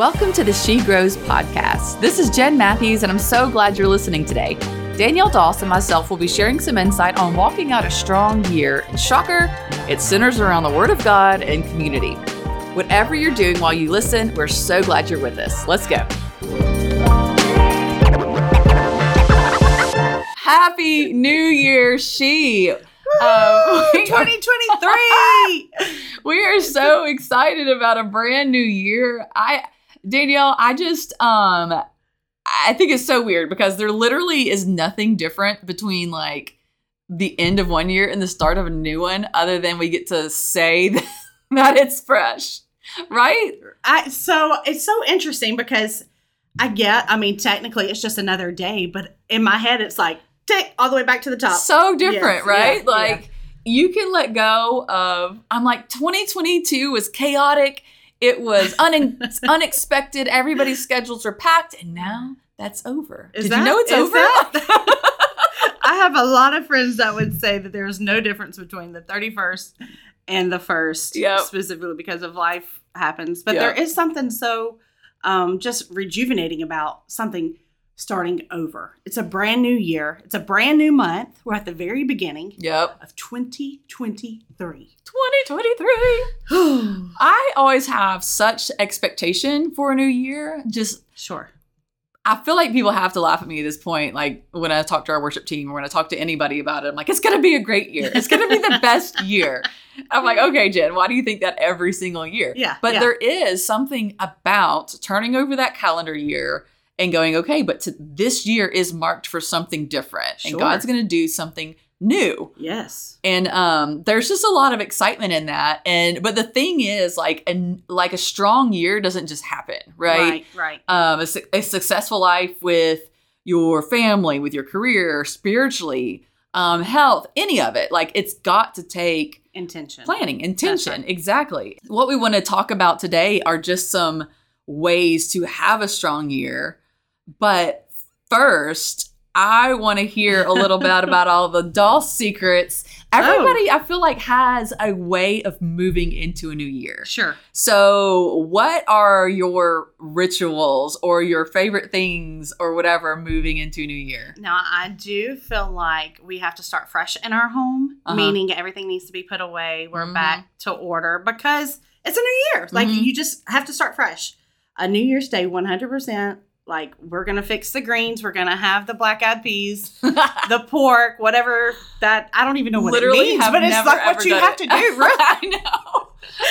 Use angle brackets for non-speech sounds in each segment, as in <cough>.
Welcome to the She Grows podcast. This is Jen Matthews, and I'm so glad you're listening today. Danielle Doss and myself will be sharing some insight on walking out a strong year. And shocker, it centers around the Word of God and community. Whatever you're doing while you listen, we're so glad you're with us. Let's go. Happy New Year, She. Um, <laughs> 2023. <laughs> we are so excited about a brand new year. I Danielle, I just um I think it's so weird because there literally is nothing different between like the end of one year and the start of a new one other than we get to say <laughs> that it's fresh. Right? I so it's so interesting because I get, I mean, technically it's just another day, but in my head it's like tick all the way back to the top. So different, Yes, right? yeah, like yeah. you can let go of I'm like 2022 was chaotic. It was un- unexpected. Everybody's schedules are packed and now that's over. Is Did that- you know it's over? <laughs> I have a lot of friends that would say that there's no difference between the 31st and the 1st, Yep. specifically because of life happens. But Yep. there is something so um, just rejuvenating about something starting over. It's a brand new year, it's a brand new month. We're at the very beginning yep. of 2023. 2023. <sighs> I always have such expectation for a new year. Just sure. I feel like people have to laugh at me at this point. Like when I talk to our worship team or when I talk to anybody about it, I'm like, it's going to be a great year. It's going to be the <laughs> best year. I'm like, okay, Jen, why do you think that every single year? Yeah. But yeah. there is something about turning over that calendar year and going, okay, but to, this year is marked for something different. And God's going to do something new Yes. and um there's just a lot of excitement in that and but the thing is like and like a strong year doesn't just happen right, Right. Right. um a, su- a successful life with your family with your career spiritually um health any of it like it's got to take Intention. planning intention right. exactly what we want to talk about today are just some ways to have a strong year but first i want to hear a little bit <laughs> about all the doll secrets everybody i feel like has a way of moving into a new year Sure. so what are your rituals or your favorite things or whatever moving into a new year Now, I do feel like we have to start fresh in our home, Uh-huh. meaning everything needs to be put away. We're Mhm. back to order because it's a new year. Like, Mhm. you just have to start fresh. A New Year's Day, 100%. Like, we're to fix the greens. We're to have the black eyed peas, <laughs> the pork, whatever that, I don't even know what literally it means, but it's like what you have it. to do, right? <laughs> i know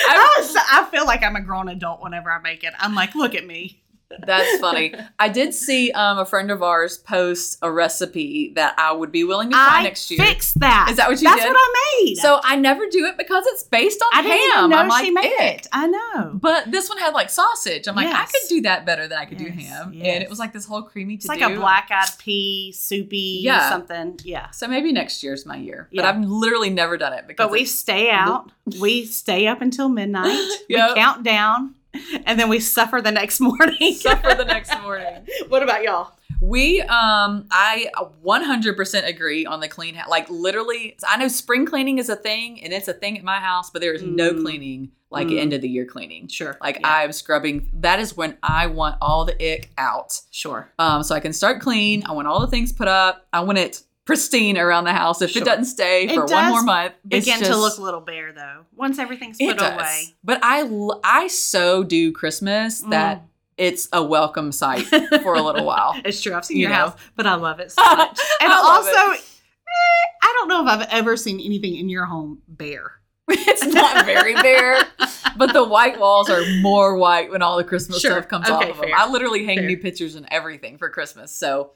I, was- I feel like I'm a grown adult whenever I make it. I'm like, look at me. That's funny. I did see um, a friend of ours post a recipe that I would be willing to try I next year. fixed that. Is that what you That's did? what I made. So I never do it because it's based on I didn't even know I'm like, she made "Eh." it. I know. But this one had like sausage. I'm like, I could do that better than I could do Yes, ham. And it was like this whole creamy It's like do. a black eyed pea, soupy, Yeah. something. Yeah. So maybe next year's my year. But I've literally never done it because But we stay out. we stay up until midnight. <laughs> Yep. We count down, <laughs> and then we suffer the next <laughs> morning. suffer the next morning. <laughs> what about y'all? We um I 100% agree on the clean house. Like literally I know spring cleaning is a thing and it's a thing at my house, but there is no Mm. cleaning like Mm. end of the year cleaning. Sure. Like Yeah. I'm scrubbing. That is when I want all the ick out. sure. Um so I can start clean. I want all the things put up. I want it pristine around the house. If Sure. it doesn't stay It for one more month, it's Begin to look a little bare though. Once everything's it put does. away. But I so do Christmas that it's a welcome sight <laughs> for a little while. It's true. I've seen You your know. house, but I love it so <laughs> much. And I also, it. eh, I don't know if I've ever seen anything in your home bare. <laughs> it's not very bare, but the white walls are more white when all the Christmas Sure. stuff comes Okay, off of them. I literally hang Fair. new pictures and everything for Christmas. So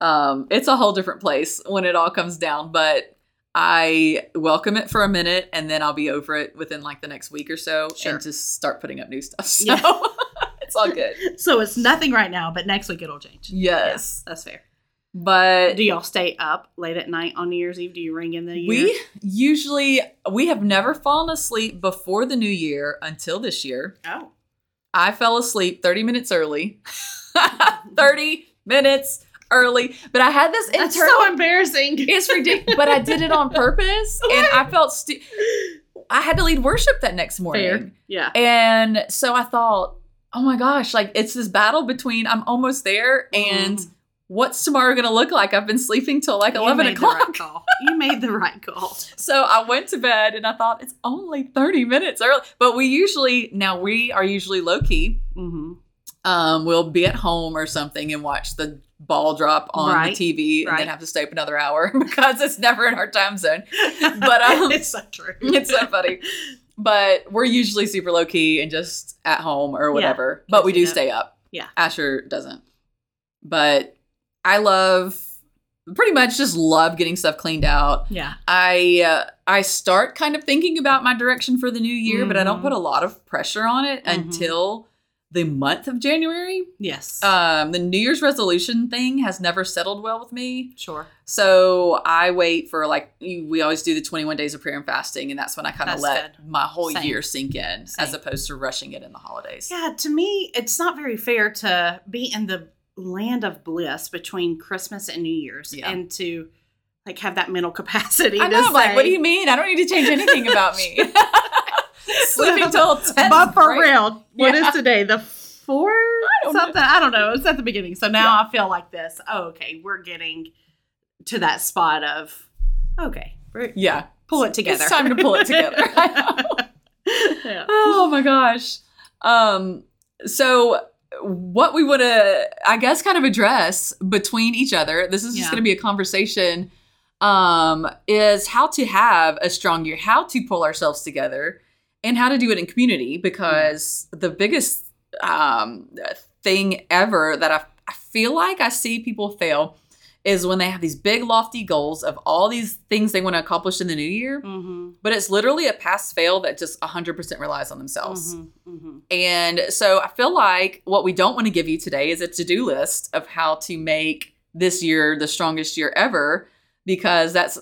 um, it's a whole different place when it all comes down. But I welcome it for a minute and then I'll be over it within like the next week or so Sure. and just start putting up new stuff. <laughs> So Yeah. <laughs> it's all good. <laughs> So it's nothing right now, but next week it'll change. Yes. That's fair. But Do y'all stay up late at night on New Year's Eve? Do you ring in the year? we usually we have never fallen asleep before the new year until this year. Oh. I fell asleep 30 minutes early. 30 minutes early. But I had this That's so embarrassing. it's ridiculous. But I did it on purpose. <laughs> and I felt stu- I had to lead worship that next morning. Fair. Yeah. And so I thought, oh my gosh, like it's this battle between I'm almost there and Mhm. what's tomorrow going to look like? I've been sleeping till like You 11 made the right o'clock. call. You made the right call. <laughs> So I went to bed and I thought it's only 30 minutes early. But we usually, now we are usually low key. hmm Um, we'll be at home or something and watch the ball drop on Right, the TV and right. then have to stay up another hour <laughs> because it's never in our time zone. <laughs> But, um, it's so true. <laughs> It's so funny. But we're usually super low key and just at home or whatever. but we do that. stay up. Yeah. Asher doesn't. But I love pretty much just love getting stuff cleaned out. Yeah. I uh, I start kind of thinking about my direction for the new year, but I don't Mhm. put a lot of pressure on it Mhm. until the month of January. Yes. Um, the New Year's resolution thing has never settled well with me. sure. So I wait for like we always do the 21 days of prayer and fasting, and that's when I kind of let good. my whole Same. year sink in, as opposed to rushing it in the holidays. Yeah, to me, it's not very fair to be in the land of bliss between Christmas and New Year's Yeah. and to like have that mental <laughs> capacity. I know. I'm like, what do you mean? I don't need to change anything about me. <laughs> <laughs> Sleeping till 10. But for great. real, what is Yeah. today? The fourth? don't know. Something. I don't know. It's at the beginning. So now I feel like this. Oh, okay. We're getting to that spot of, okay, Yeah. pull it together. It's time to pull it together. <laughs> Yeah. oh my gosh. Um, so what we want to, I guess, kind of address between each other, this is just Yeah. going to be a conversation, um, is how to have a strong year, how to pull ourselves together, and how to do it in community. Because the biggest um, thing ever that I, I feel like I see people fail is when they have these big lofty goals of all these things they want to accomplish in the new year Mm-hmm. but it's literally a pass fail that just 100% relies on themselves. Mm-hmm. Mm-hmm. And so I feel like what we don't want to give you today is a to do list of how to make this year the strongest year ever, because that's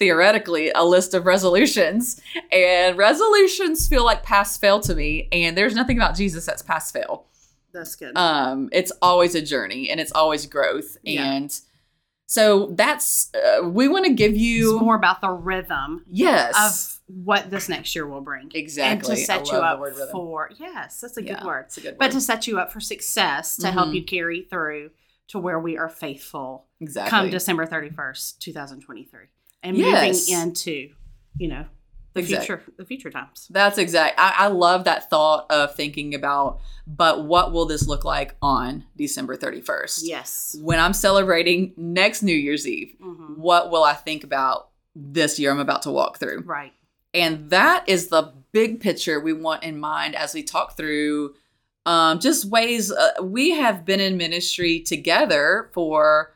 theoretically a list of resolutions. And resolutions feel like pass fail to me. And there's nothing about Jesus that's pass fail. That's good. Um, it's always a journey and it's always growth. Yeah. And so that's, uh, we want to give you. it's more about the rhythm yes. of what this next year will bring. Exactly. And to set you up the word rhythm. for, yes, that's a good Yeah, word. It's a good word. But to set you up for success, to help Mhm. you carry through to where we are faithful Exactly. come. December 31st, 2023. And Yes. moving into, you know, the future the future times. That's exact. I, I love that thought of thinking about, but what will this look like on December 31st? Yes. When I'm celebrating next New Year's Eve, Mhm. what will I think about this year I'm about to walk through? Right. And that is the big picture we want in mind as we talk through um, just ways uh, we have been in ministry together for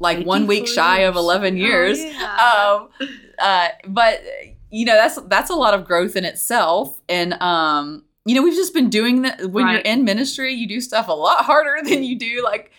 like one week 84 shy of 11 years. Oh, yeah. um, uh, but you know that's that's a lot of growth in itself, and um, you know we've just been doing that. When Right. you're in ministry, you do stuff a lot harder <laughs> than you do like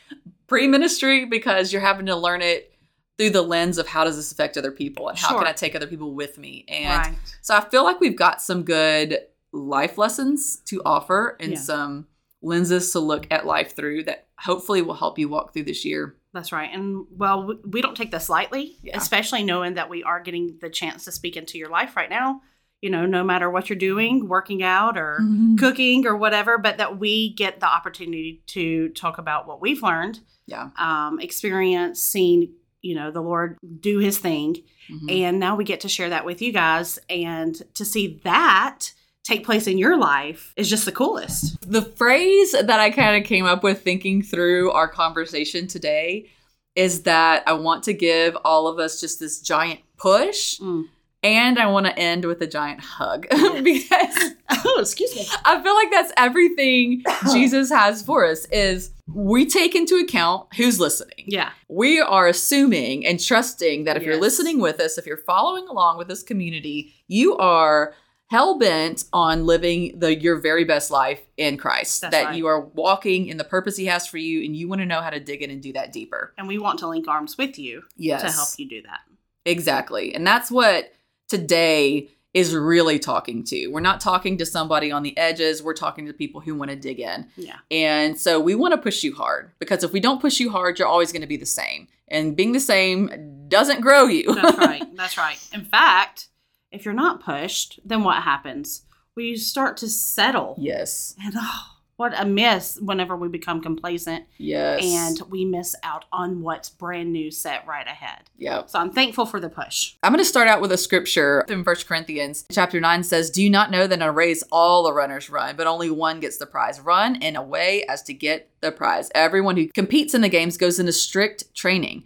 pre-ministry because you're having to learn it through the lens of how does this affect other people and how Sure. can I take other people with me. And right. so I feel like we've got some good life lessons to offer and Yeah. some lenses to look at life through that hopefully will help you walk through this year. That's right. And well, we- don't take this lightly, Yeah. especially knowing that we are getting the chance to speak into your life right now. You know, no matter what you're doing, working out or cooking or whatever, but that we get the opportunity to talk about what we've learned, Yeah. um, experience, seen, you know, the Lord do his thing. Mhm. And now we get to share that with you guys. And to see that take place in your life is just the coolest. The phrase that I kind of came up with thinking through our conversation today is that I want to give all of us just this giant push Mm. and I want to end with a giant hug <laughs> because <laughs> Oh, excuse me. I feel like that's everything <laughs> Jesus has for us is we take into account who's listening. Yeah. We are assuming and trusting that if you're listening with us, if you're following along with this community, you are hell bent on living the your very best life in Christ. That's that right. you are walking in the purpose He has for you, and you want to know how to dig in and do that deeper. And we want to link arms with you Yes, to help you do that. Exactly. And that's what today is really talking to. We're not talking to somebody on the edges. We're talking to people who want to dig in. Yeah. And so we want to push you hard because if we don't push you hard, you're always going to be the same. And being the same doesn't grow you. That's right. <laughs> That's right. In fact, if you're not pushed, then what happens? We start to settle. yes. And oh, what a miss whenever we become complacent Yes. and we miss out on what's brand new set right ahead. yep. So I'm thankful for the push. I'm going to start out with a scripture in First Corinthians chapter 9 says, Do you not know that in a race all the runners run, but only one gets the prize? Run in a way as to get the prize. Everyone who competes in the games goes into strict training.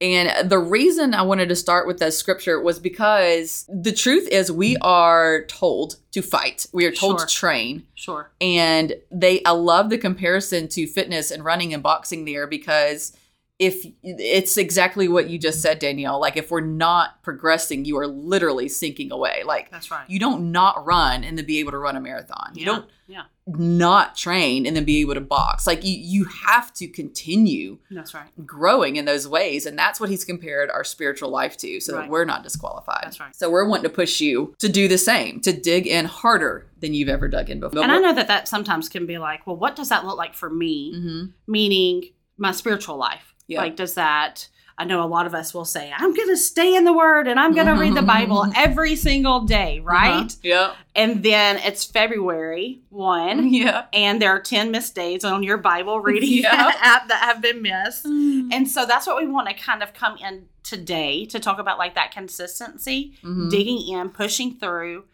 And the reason I wanted to start with that scripture was because the truth is we are told to fight. We are told Sure. to train. Sure. And they I love the comparison to fitness and running and boxing there because if it's exactly what you just said, Danielle, like if we're not progressing, you are literally sinking away. Like That's right. you don't not run and then be able to run a marathon. You Yeah. don't Yeah. not train and then be able to box. Like you you have to continue That's right. growing in those ways. And that's what he's compared our spiritual life to, so Right. that we're not disqualified. That's right. So we're wanting to push you to do the same, to dig in harder than you've ever dug in before. And I know that that sometimes can be like, well, what does that look like for me? hmm Meaning my spiritual life. Yeah. Like, does that, I know a lot of us will say, I'm going to stay in the word and I'm going to read the Bible <laughs> every single day, right? Uh-huh. Yeah. And then it's February 1. <laughs> Yeah. And there are 10 missed days on your Bible reading <laughs> Yeah. app that have been missed. And so that's what we want to kind of come in today to talk about like that consistency, Mhm. digging in, pushing through,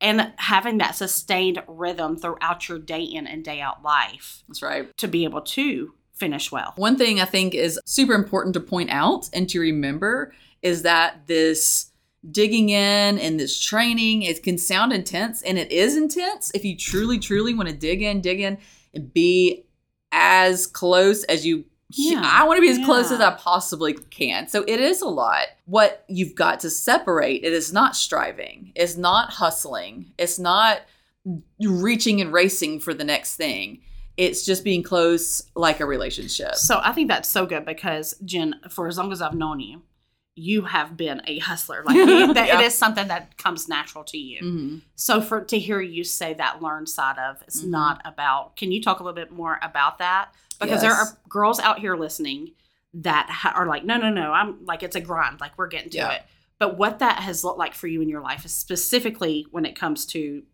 and having that sustained rhythm throughout your day in and day out life That's right. to be able to finish well. One thing I think is super important to point out and to remember is that this digging in and this training it can sound intense and it is intense if you truly truly want to dig in dig in and be as close as you Yeah. I want to be as close as I possibly can. So it is a lot. What you've got to separate, it is not striving. It's not hustling. It's not reaching and racing for the next thing. It's just being close like a relationship. So I think that's so good because Jen, for as long as I've known you, you have been a hustler. Like <laughs> that Yeah. it is something that comes natural to you. Mhm. So for to hear you say that learned side of it's Mhm. not about. Can you talk a little bit more about that? Because there are girls out here listening that ha- are like, no, no, no. I'm like it's a grind. Like we're getting to Yeah. it. But what that has looked like for you in your life, is specifically when it comes to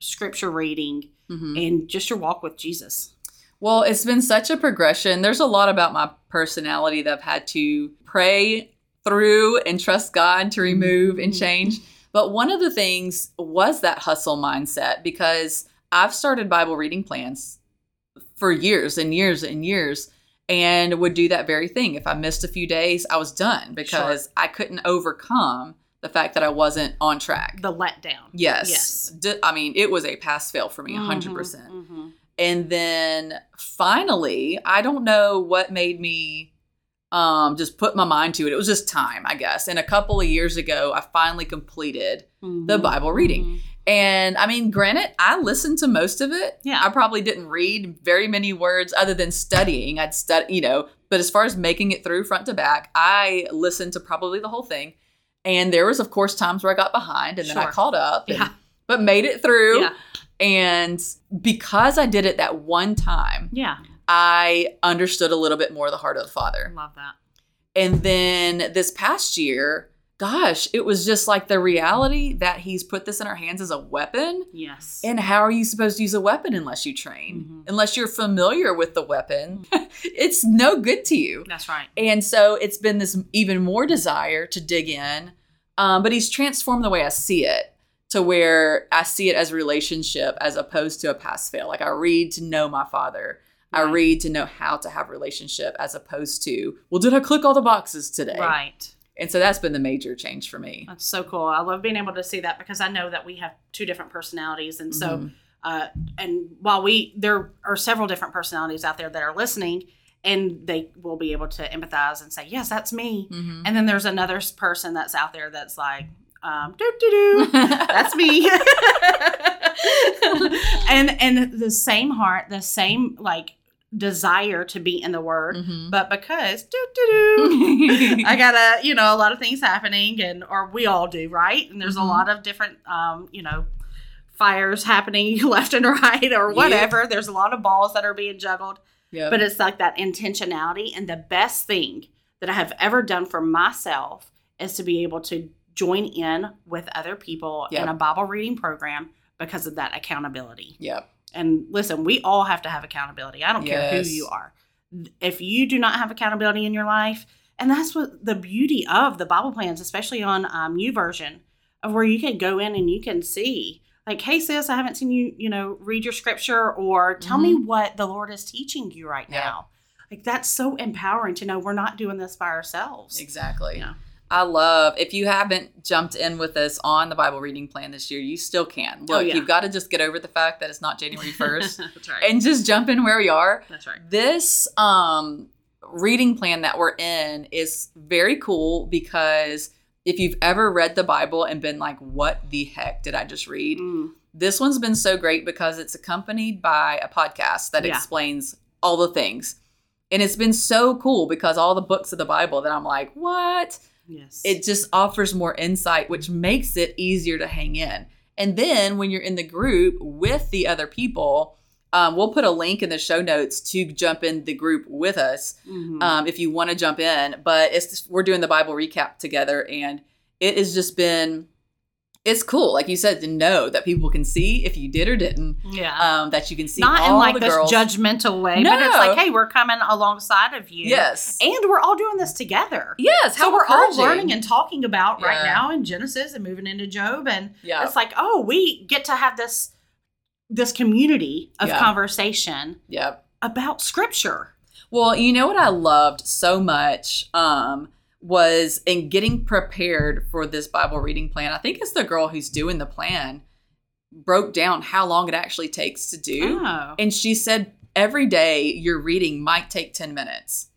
scripture reading Mhm. and just your walk with Jesus. Well, it's been such a progression. There's a lot about my personality that I've had to pray through and trust God to remove and change. But one of the things was that hustle mindset because I've started Bible reading plans for years and years and years and would do that very thing. If I missed a few days, I was done because I couldn't overcome the fact that I wasn't on track. The letdown. Yes. Yes. D- I mean, it was a pass fail for me, 100%. percent Mhm, mhm. And then finally, I don't know what made me um just put my mind to it. It was just time, I guess. And a couple of years ago, I finally completed the Mhm, Bible reading. mhm. And I mean, granted, I listened to most of it. Yeah. I probably didn't read very many words other than studying. I'd study, you know, but as far as making it through front to back, I listened to probably the whole thing. And there was, of course, times where I got behind and then I caught up, and- Yeah. but made it through. Yeah. And because I did it that one time, Yeah. I understood a little bit more the heart of the Father. Love that. And then this past year, gosh, it was just like the reality that He's put this in our hands as a weapon. Yes. And how are you supposed to use a weapon unless you train? Mhm. Unless you're familiar with the weapon, <laughs> it's no good to you. That's right. And so it's been this even more desire to dig in. Um, but he's transformed the way I see it to where I see it as a relationship as opposed to a pass fail. Like I read to know my father. I read to know how to have relationship as opposed to, well, did I click all the boxes today? Right. And so that's been the major change for me. That's so cool. I love being able to see that because I know that we have two different personalities, and so Mhm. uh, and while we there are several different personalities out there that are listening, and they will be able to empathize and say, "Yes, that's me." Mhm. And then there's another person that's out there that's like, um, "Doo doo doo." <laughs> that's me <laughs> and and the same heart the same like desire to be in the word Mhm. but because doo doo doo <laughs> i gotta you know a lot of things happening and or we all do right and there's Mhm. a lot of different um you know fires happening <laughs> left and right or whatever. There's a lot of balls that are being juggled. Yep. But it's like that intentionality. And the best thing that I have ever done for myself is to be able to join in with other people Yep. in a Bible reading program because of that accountability. yep. And listen, we all have to have accountability. I don't care who you are. If you do not have accountability in your life, and that's what the beauty of the Bible plans, especially on um, YouVersion, of where you can go in and you can see, like, hey sis, I haven't seen you, you know, read your scripture or tell me what the Lord is teaching you right Mm-hmm. Yeah. now. Like that's so empowering to know we're not doing this by ourselves. Exactly. Yeah. I love if you haven't jumped in with us on the Bible reading plan this year, you still can. Look, Oh, yeah. you've got to just get over the fact that it's not January 1st <laughs> that's right. and just jump in where we are. that's right. This um reading plan that we're in is very cool because if you've ever read the Bible and been like, what the heck did I just read? Mm, This one's been so great because it's accompanied by a podcast that Yeah. explains all the things. And it's been so cool because all the books of the Bible that I'm like, what? Yes. It just offers more insight, which makes it easier to hang in. And then when you're in the group with the other people, um, we'll put a link in the show notes to jump in the group with us Mhm. um, if you want to jump in. But it's we're doing the Bible recap together, and it has just been it's cool, like you said, to know that people can see if you did or didn't. yeah. Um, that you can see not in like this girls. judgmental way, but it's like, hey, we're coming alongside of you. Yes, And we're all doing this together. yes. So How we're all learning and talking about right now in Genesis and moving into Job. And Yeah. it's like, oh, we get to have this this community of Yeah. conversation Yep. about scripture. Well, you know what I loved so much um, was in getting prepared for this Bible reading plan. I think it's the girl who's doing the plan broke down how long it actually takes to do. Oh. And she said every day your reading might take 10 minutes.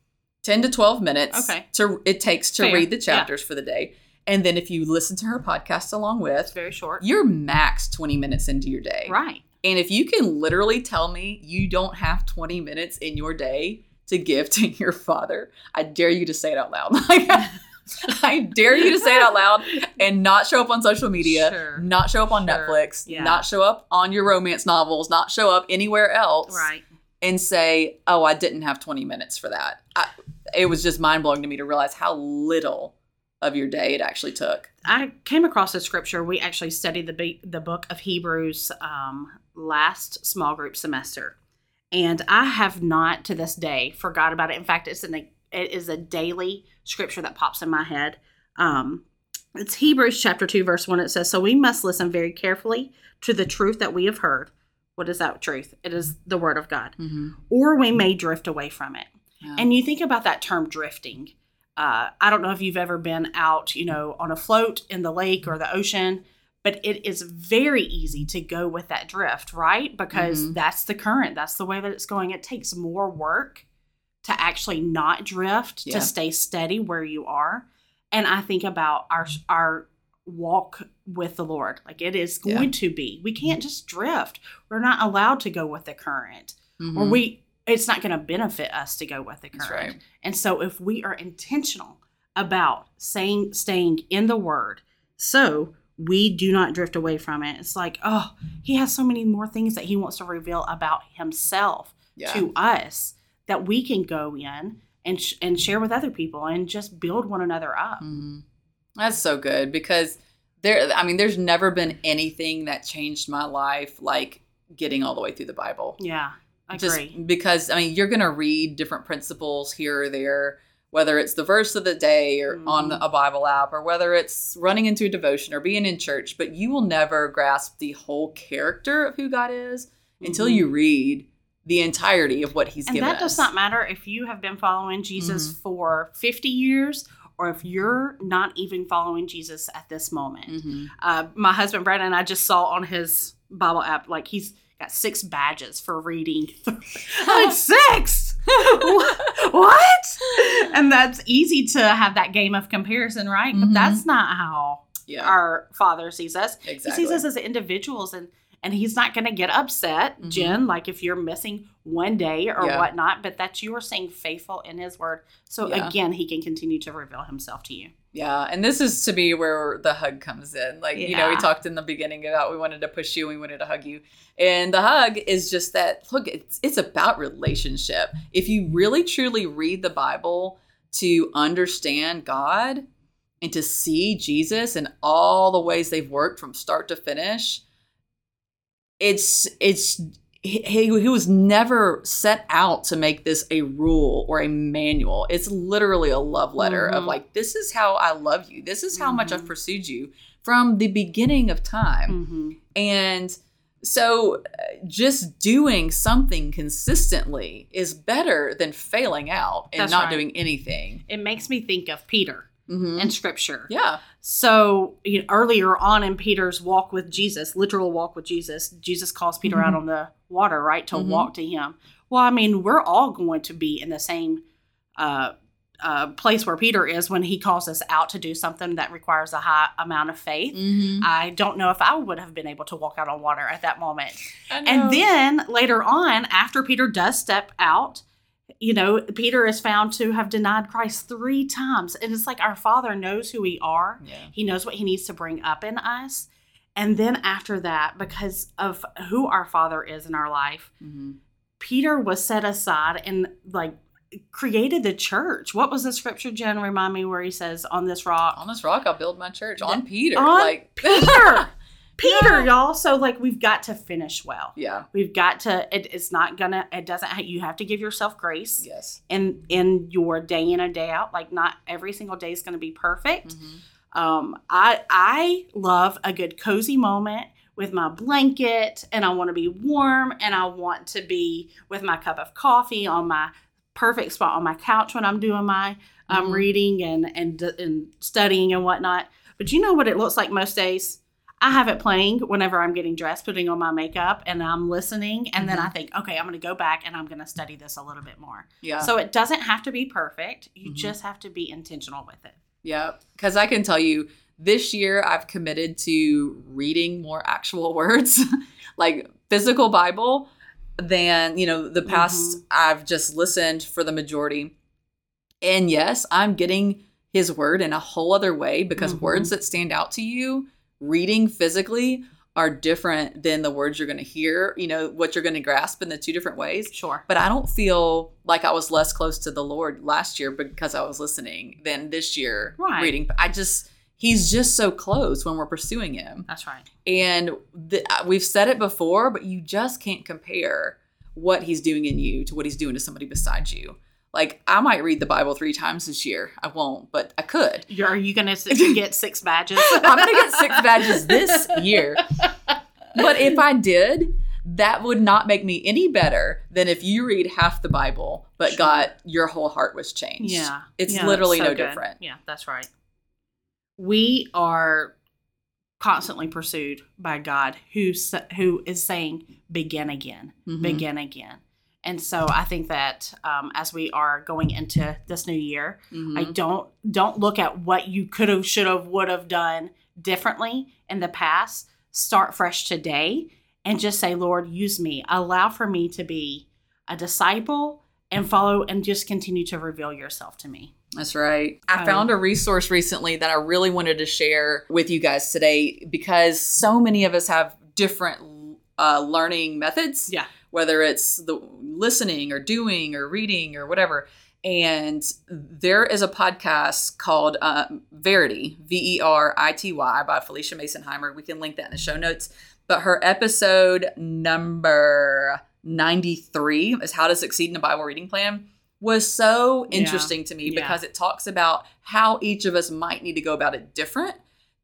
10 to 12 minutes Okay. to it takes to Fair. read the Yeah. chapters for the day. And then if you listen to her podcast along It's with, very short. you're max 20 minutes into your day. Right. And if you can literally tell me you don't have 20 minutes in your day to give to your father, I dare you to say it out loud. <laughs> Like, <laughs> I dare you to say it out loud and not show up on social media, Sure. not show up on Sure. Netflix, Yeah. not show up on your romance novels, not show up anywhere else Right. and say, oh, I didn't have 20 minutes for that. I, it was just mind blowing to me to realize how little of your day it actually took. I came across a scripture. We actually studied the be- the book of Hebrews um, last small group semester, and I have not to this day forgot about it. In fact, it's an it is a daily scripture that pops in my head. Um, it's Hebrews chapter two, verse one. It says, "So we must listen very carefully to the truth that we have heard. What is that truth? It is the word of God, or we may drift away from it." Yeah. And you think about that term drifting. Uh, I don't know if you've ever been out, you know, on a float in the lake or the ocean, but it is very easy to go with that drift, right? Because Mhm. that's the current, that's the way that it's going. It takes more work to actually not drift, Yeah. to stay steady where you are. And I think about our our walk with the Lord. Like it is Yeah. going to be. We can't just drift. We're not allowed to go with the current or Mhm. we it's not going to benefit us to go with the current. right. And so if we are intentional about saying staying in the word, so we do not drift away from it. It's like, oh, he has so many more things that he wants to reveal about himself Yeah. to us that we can go in and sh- and share with other people and just build one another up. hmm That's so good because there, I mean, there's never been anything that changed my life like getting all the way through the Bible. Yeah, I Just agree. because, I mean, you're going to read different principles here or there, whether it's the verse of the day or on Mhm. a Bible app or whether it's running into a devotion or being in church, but you will never grasp the whole character of who God is until Mhm. you read the entirety of what He's given. and given that does us. not matter if you have been following Jesus Mm-hmm. for 50 years or if you're not even following Jesus at this moment. Mhm. Uh, my husband Brandon, I just saw on his Bible app, like he's got six badges for reading. <laughs> like six? <laughs> What? And that's easy to have that game of comparison, right? But Mhm. that's not how Yeah, our Father sees us. exactly. He sees us as individuals and and he's not going to get upset, Mhm. Jen, like if you're missing one day or Yeah. whatnot, but that you are staying faithful in his word. So Yeah. again, he can continue to reveal himself to you. Yeah, and this is to be where the hug comes in. Like, you know, we talked in the beginning about we wanted to push you, we wanted to hug you. And the hug is just that look, it's it's about relationship. If you really truly read the Bible to understand God and to see Jesus and all the ways they've worked from start to finish, it's it's he, he was never set out to make this a rule or a manual. It's literally a love letter of Mhm. like, this is how I love you. This is how much I've Mhm. pursued you from the beginning of time. Mm-hmm. And so uh, just doing something consistently is better than failing out and That's not right. doing anything. It makes me think of Peter Mhm. in Scripture. yeah. So you know, earlier on in Peter's walk with Jesus, literal walk with Jesus, Jesus calls Peter out Mhm. on the water, right, to Mhm. walk to him. Well, I mean, we're all going to be in the same uh, uh, place where Peter is when he calls us out to do something that requires a high amount of faith. Mhm. I don't know if I would have been able to walk out on water at that moment. And then later on, after Peter does step out, you know, Peter is found to have denied Christ three times. And it's like our Father knows who we are, yeah. He knows what He needs to bring up in us. And then after that, because of who our Father is in our life, Mhm. Peter was set aside and like created the church. What was the scripture, Jen? Remind me where he says, On this rock. On this rock, I'll build my church. On Peter. On like <laughs> Peter! Peter, Yeah. y'all. So, like, we've got to finish well. Yeah. We've got to. It, it's not gonna. It doesn't. You have to give yourself grace Yes. in in your day in and day out. Like not every single day is going to be perfect. Mhm. Um, I I love a good cozy moment with my blanket, and I want to be warm, and I want to be with my cup of coffee on my perfect spot on my couch when I'm doing my um, Mhm. reading and and and studying and whatnot. But you know what it looks like most days. I have it playing whenever I'm getting dressed, putting on my makeup, and I'm listening. And then Mhm. I think, okay, I'm going to go back and I'm going to study this a little bit more. Yeah. So it doesn't have to be perfect. You Mhm. just have to be intentional with it. Yeah, because I can tell you this year I've committed to reading more actual <laughs> words, like physical Bible, than, you know, the past I've just listened for the majority. And yes, I'm getting his word in a whole other way because Mhm. words that stand out to you reading physically are different than the words you're going to hear, you know, what you're going to grasp in the two different ways Sure. but I don't feel like I was less close to the Lord last year because I was listening than this year Right. reading. I just he's just so close when we're pursuing him. That's right. And the, uh, we've said it before, but you just can't compare what he's doing in you to what he's doing to somebody beside you. Like I might read the Bible 3 times this year. I won't, but I could. <laughs> You're, you going <laughs> to get six badges? <laughs> I'm going to get 6 badges this year. But if I did, that would not make me any better than if you read half the Bible, but Sure. got your whole heart was changed. Yeah. It's Yeah, literally so no good. different. Yeah, that's right. We are constantly pursued by God who who is saying begin again, Mhm. begin again. And so I think that um, as we are going into this new year, Mhm. I don't don't look at what you could have, should have, would have done differently in the past. Start fresh today and just say, Lord, use me. Allow for me to be a disciple and follow and just continue to reveal yourself to me. That's right. I found a resource recently that I really wanted to share with you guys today because so many of us have different uh, learning methods. Yeah. Whether it's the listening or doing or reading or whatever. And there is a podcast called uh, Verity, V E R I T Y, by Phylicia Masonheimer. We can link that in the show notes. But her episode number 93 is How to Succeed in a Bible Reading Plan was so Yeah. interesting to me Yeah. because it talks about how each of us might need to go about it different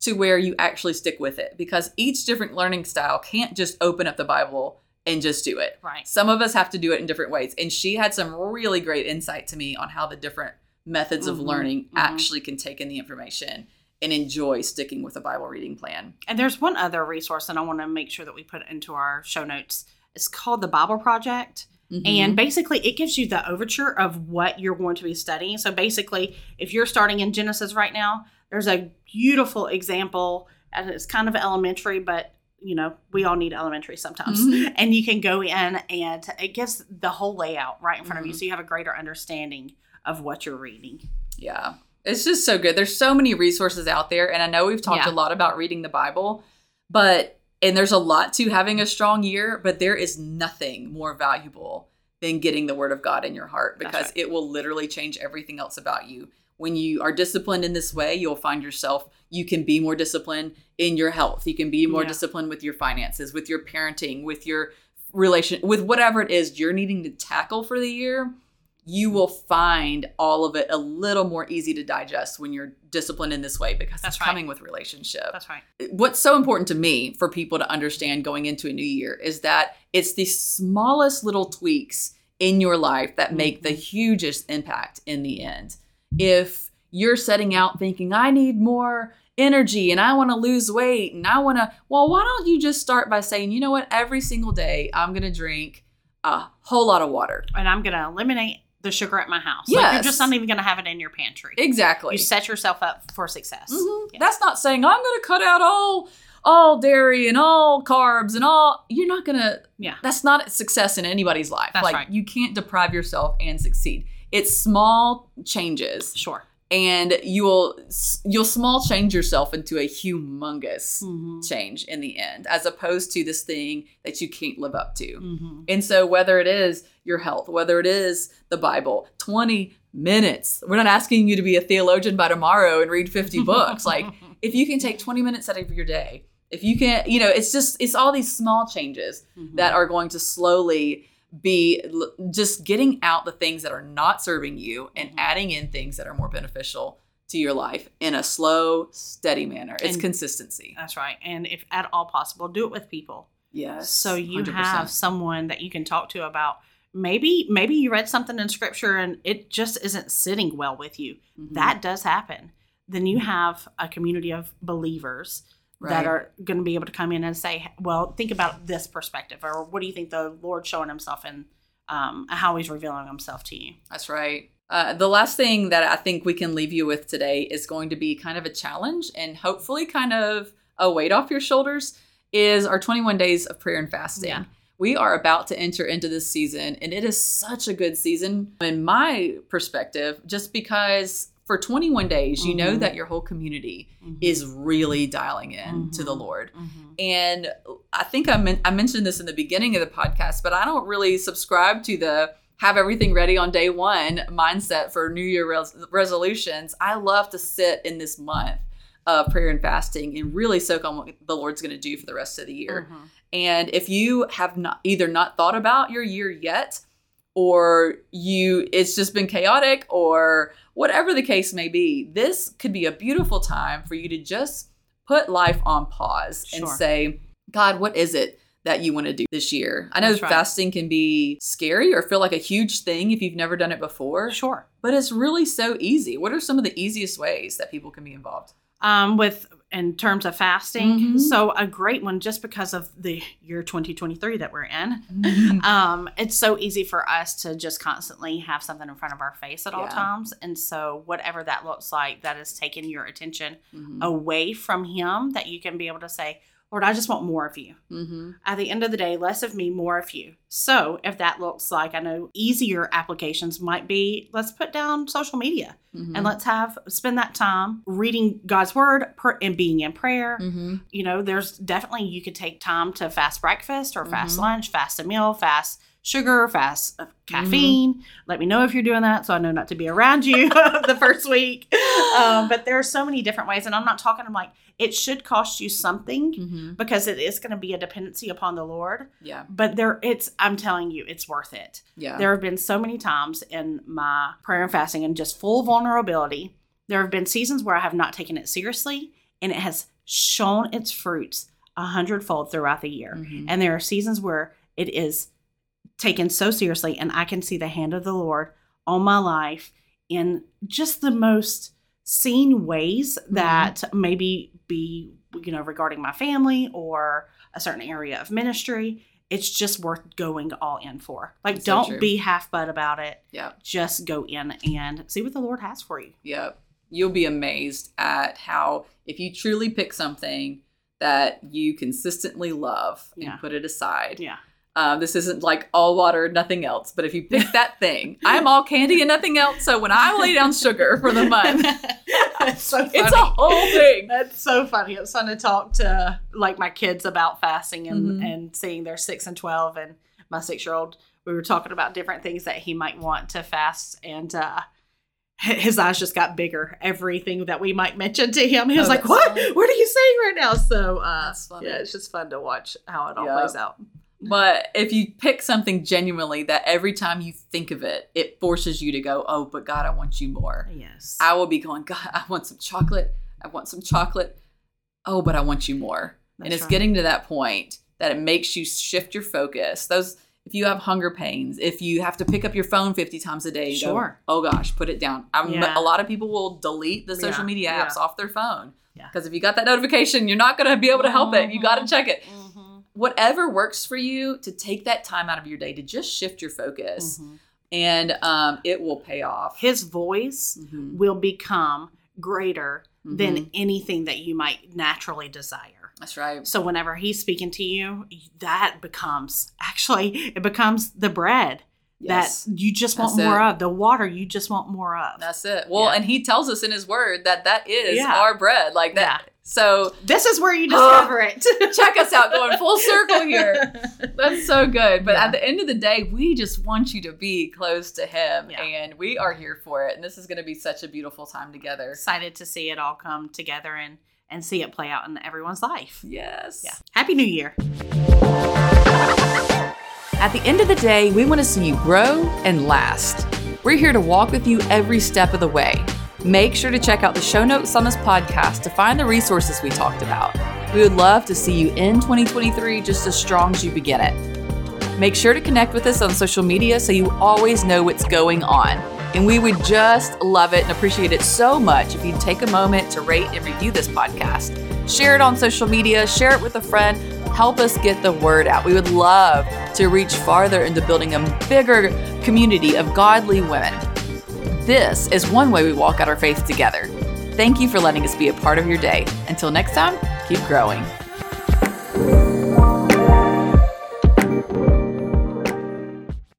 to where you actually stick with it because each different learning style can't just open up the Bible and just do it. Right. Some of us have to do it in different ways. And she had some really great insight to me on how the different methods of Mhm, learning mhm. actually can take in the information and enjoy sticking with a Bible reading plan. And there's one other resource that I want to make sure that we put into our show notes. It's called the Bible Project. Mm-hmm. And basically, it gives you the overture of what you're going to be studying. So basically, if you're starting in Genesis right now, there's a beautiful example, and it's kind of elementary, but you know, we all need elementary sometimes. Mhm. And you can go in and it gives the whole layout right in front of you. Mhm. So you have a greater understanding of what you're reading. yeah It's just so good. There's so many resources out there. And I know we've talked Yeah. a lot about reading the Bible, but, and there's a lot to having a strong year, but there is nothing more valuable than getting the word of God in your heart because right. it will literally change everything else about you. When you are disciplined in this way, you'll find yourself, you can be more disciplined in your health. You can be more Yeah. disciplined with your finances, with your parenting, with your relation, with whatever it is you're needing to tackle for the year you will find all of it a little more easy to digest when you're disciplined in this way because That's it's right. coming with relationship. That's right. What's so important to me for people to understand going into a new year is that it's the smallest little tweaks in your life that make the Mhm. hugest impact in the end. If you're setting out thinking, I need more energy and I want to lose weight and I want to, well, why don't you just start by saying, you know what, every single day I'm going to drink a whole lot of water. And I'm going to eliminate the sugar at my house. Like, you're just not even going to have it in your pantry. Exactly. You set yourself up for success. Mhm. Yeah. That's not saying I'm going to cut out all all dairy and all carbs and all. You're not going to. Yeah. That's not success in anybody's life. That's like right. you can't deprive yourself and succeed. It's small changes, Sure. And you will you'll small change yourself into a humongous Mm-hmm. change in the end, as opposed to this thing that you can't live up to. Mm-hmm. And so, whether it is your health, whether it is the Bible, 20 minutes, we're not asking you to be a theologian by tomorrow and read 50 <laughs> books. Like, if you can take 20 minutes out of your day, if you can, you know, it's just, it's all these small changes Mm-hmm. that are going to slowly be l- just getting out the things that are not serving you and Mhm. adding in things that are more beneficial to your life in a slow, steady manner. It's And- consistency. That's right. And if at all possible, do it with people. Yes. So you 100%. have someone that you can talk to about maybe maybe you read something in scripture and it just isn't sitting well with you. Mhm. That does happen. Then you have a community of believers Right. that are going to be able to come in and say, "Well, think about this perspective," or "What do you think the Lord's showing Himself and um, how He's revealing Himself to you?" That's right. Uh, the last thing that I think we can leave you with today is going to be kind of a challenge and hopefully kind of a weight off your shoulders is our 21 days of prayer and fasting. Yeah. We are about to enter into this season, and it is such a good season in my perspective, just because for 21 days, you know Mhm. that your whole community is really dialing in to the Mhm. Lord. Mhm. And I think I, men- I mentioned this in the beginning of the podcast, but I don't really subscribe to the have everything ready on day one mindset for New Year res- resolutions. I love to sit in this month of prayer and fasting and really soak on what the Lord's going to do for the rest of the year. Mhm. And if you have not either not thought about your year yet, or you it's just been chaotic, or whatever the case may be, this could be a beautiful time for you to just put life on pause and say, God, what is it that you want to do this year? I know right. fasting can be scary or feel like a huge thing if you've never done it before, Sure. but it's really so easy. What are some of the easiest ways that people can be involved? um, with in terms of fasting. Mhm. So a great one, just because of the year 2023 that we're in. Um, it's so easy for us to just constantly have something in front of our face at all times, and so whatever that looks like, that is taking your attention Mhm. away from Him. That you can be able to say, "Lord, I just want more of You." Mhm. At the end of the day, less of me, more of you. So, if that looks like, I know easier applications might be let's put down social media Mhm. and let's have spend that time reading God's word per, and being in prayer. Mhm. You know, there's definitely you could take time to fast breakfast or fast Mhm. lunch, fast a meal, fast sugar, fast uh, caffeine. Let me know if you're doing that so I know not to be around you <laughs> the first week. Um, but there are so many different ways, and I'm not talking. I'm like it should cost you something Mhm. because it is going to be a dependency upon the Lord. Yeah. But there, it's I'm telling you, it's worth it. Yeah. There have been so many times in my prayer and fasting and just full vulnerability. There have been seasons where I have not taken it seriously, and it has shown its fruits a hundredfold throughout the year. Mhm. And there are seasons where it is taken so seriously, and I can see the hand of the Lord on my life in just the most seen ways mm-hmm. that maybe be you know regarding my family or a certain area of ministry it's just worth going all in for like That's don't true. be half butt about it Yeah. just go in and see what the lord has for you Yep. You'll be amazed at how if you truly pick something that you consistently love Yeah. and put it aside, yeah Um, this isn't like all water, nothing else. But if you pick that thing, I'm all candy and nothing else. So when I lay down sugar for the month, so <laughs> it's a whole thing. That's so funny. It's fun to talk to like my kids about fasting and, Mhm. and seeing their six and twelve and my six year old. We were talking about different things that he might want to fast and uh his eyes just got bigger. Everything that we might mention to him, he was Oh, like, "What? funny. What are you saying right now?" So, uh, yeah, it's just fun to watch how it all Yeah. plays out. But if you pick something genuinely that every time you think of it, it forces you to go, oh, but God, I want you more. Yes, I will be going, God, I want some chocolate. I want some chocolate. Oh, but I want you more. and it's right. getting to that point that it makes you shift your focus. Those, if you have hunger pains, if you have to pick up your phone 50 times a day Sure. go, oh gosh, put it down. Yeah. A lot of people will delete the social Yeah, media yeah. apps off their phone. Yeah. Because if you got that notification, you're not going to be able to help it. You got to Mhm. check it. Whatever works for you to take that time out of your day to just shift your focus Mhm. and um, it will pay off. His voice Mhm. will become greater than Mhm. anything that you might naturally desire. That's right. So whenever he's speaking to you, that becomes actually it becomes the bread Yes. that you just want That's more it. of, the water you just want more of. That's it. Well, Yeah. and he tells us in his word that that is Yeah. our bread. Like that. So this is where you discover it. <laughs> check us out going full circle here. <laughs> That's so good. But Yeah. at the end of the day, we just want you to be close to him Yeah. and we are here for it. And this is going to be such a beautiful time together. Excited to see it all come together and and see it play out in everyone's life. Yes. Yeah. Happy New Year. At the end of the day, we want to see you grow and last. We're here to walk with you every step of the way. Make sure to check out the show notes on this podcast to find the resources we talked about. We would love to see you in 2023 just as strong as you begin it. Make sure to connect with us on social media so you always know what's going on. And we would just love it and appreciate it so much if you'd take a moment to rate and review this podcast. Share it on social media, share it with a friend, help us get the word out. We would love to reach farther into building a bigger community of godly women. This is one way we walk out our faith together. Thank you for letting us be a part of your day. Until next time, keep growing.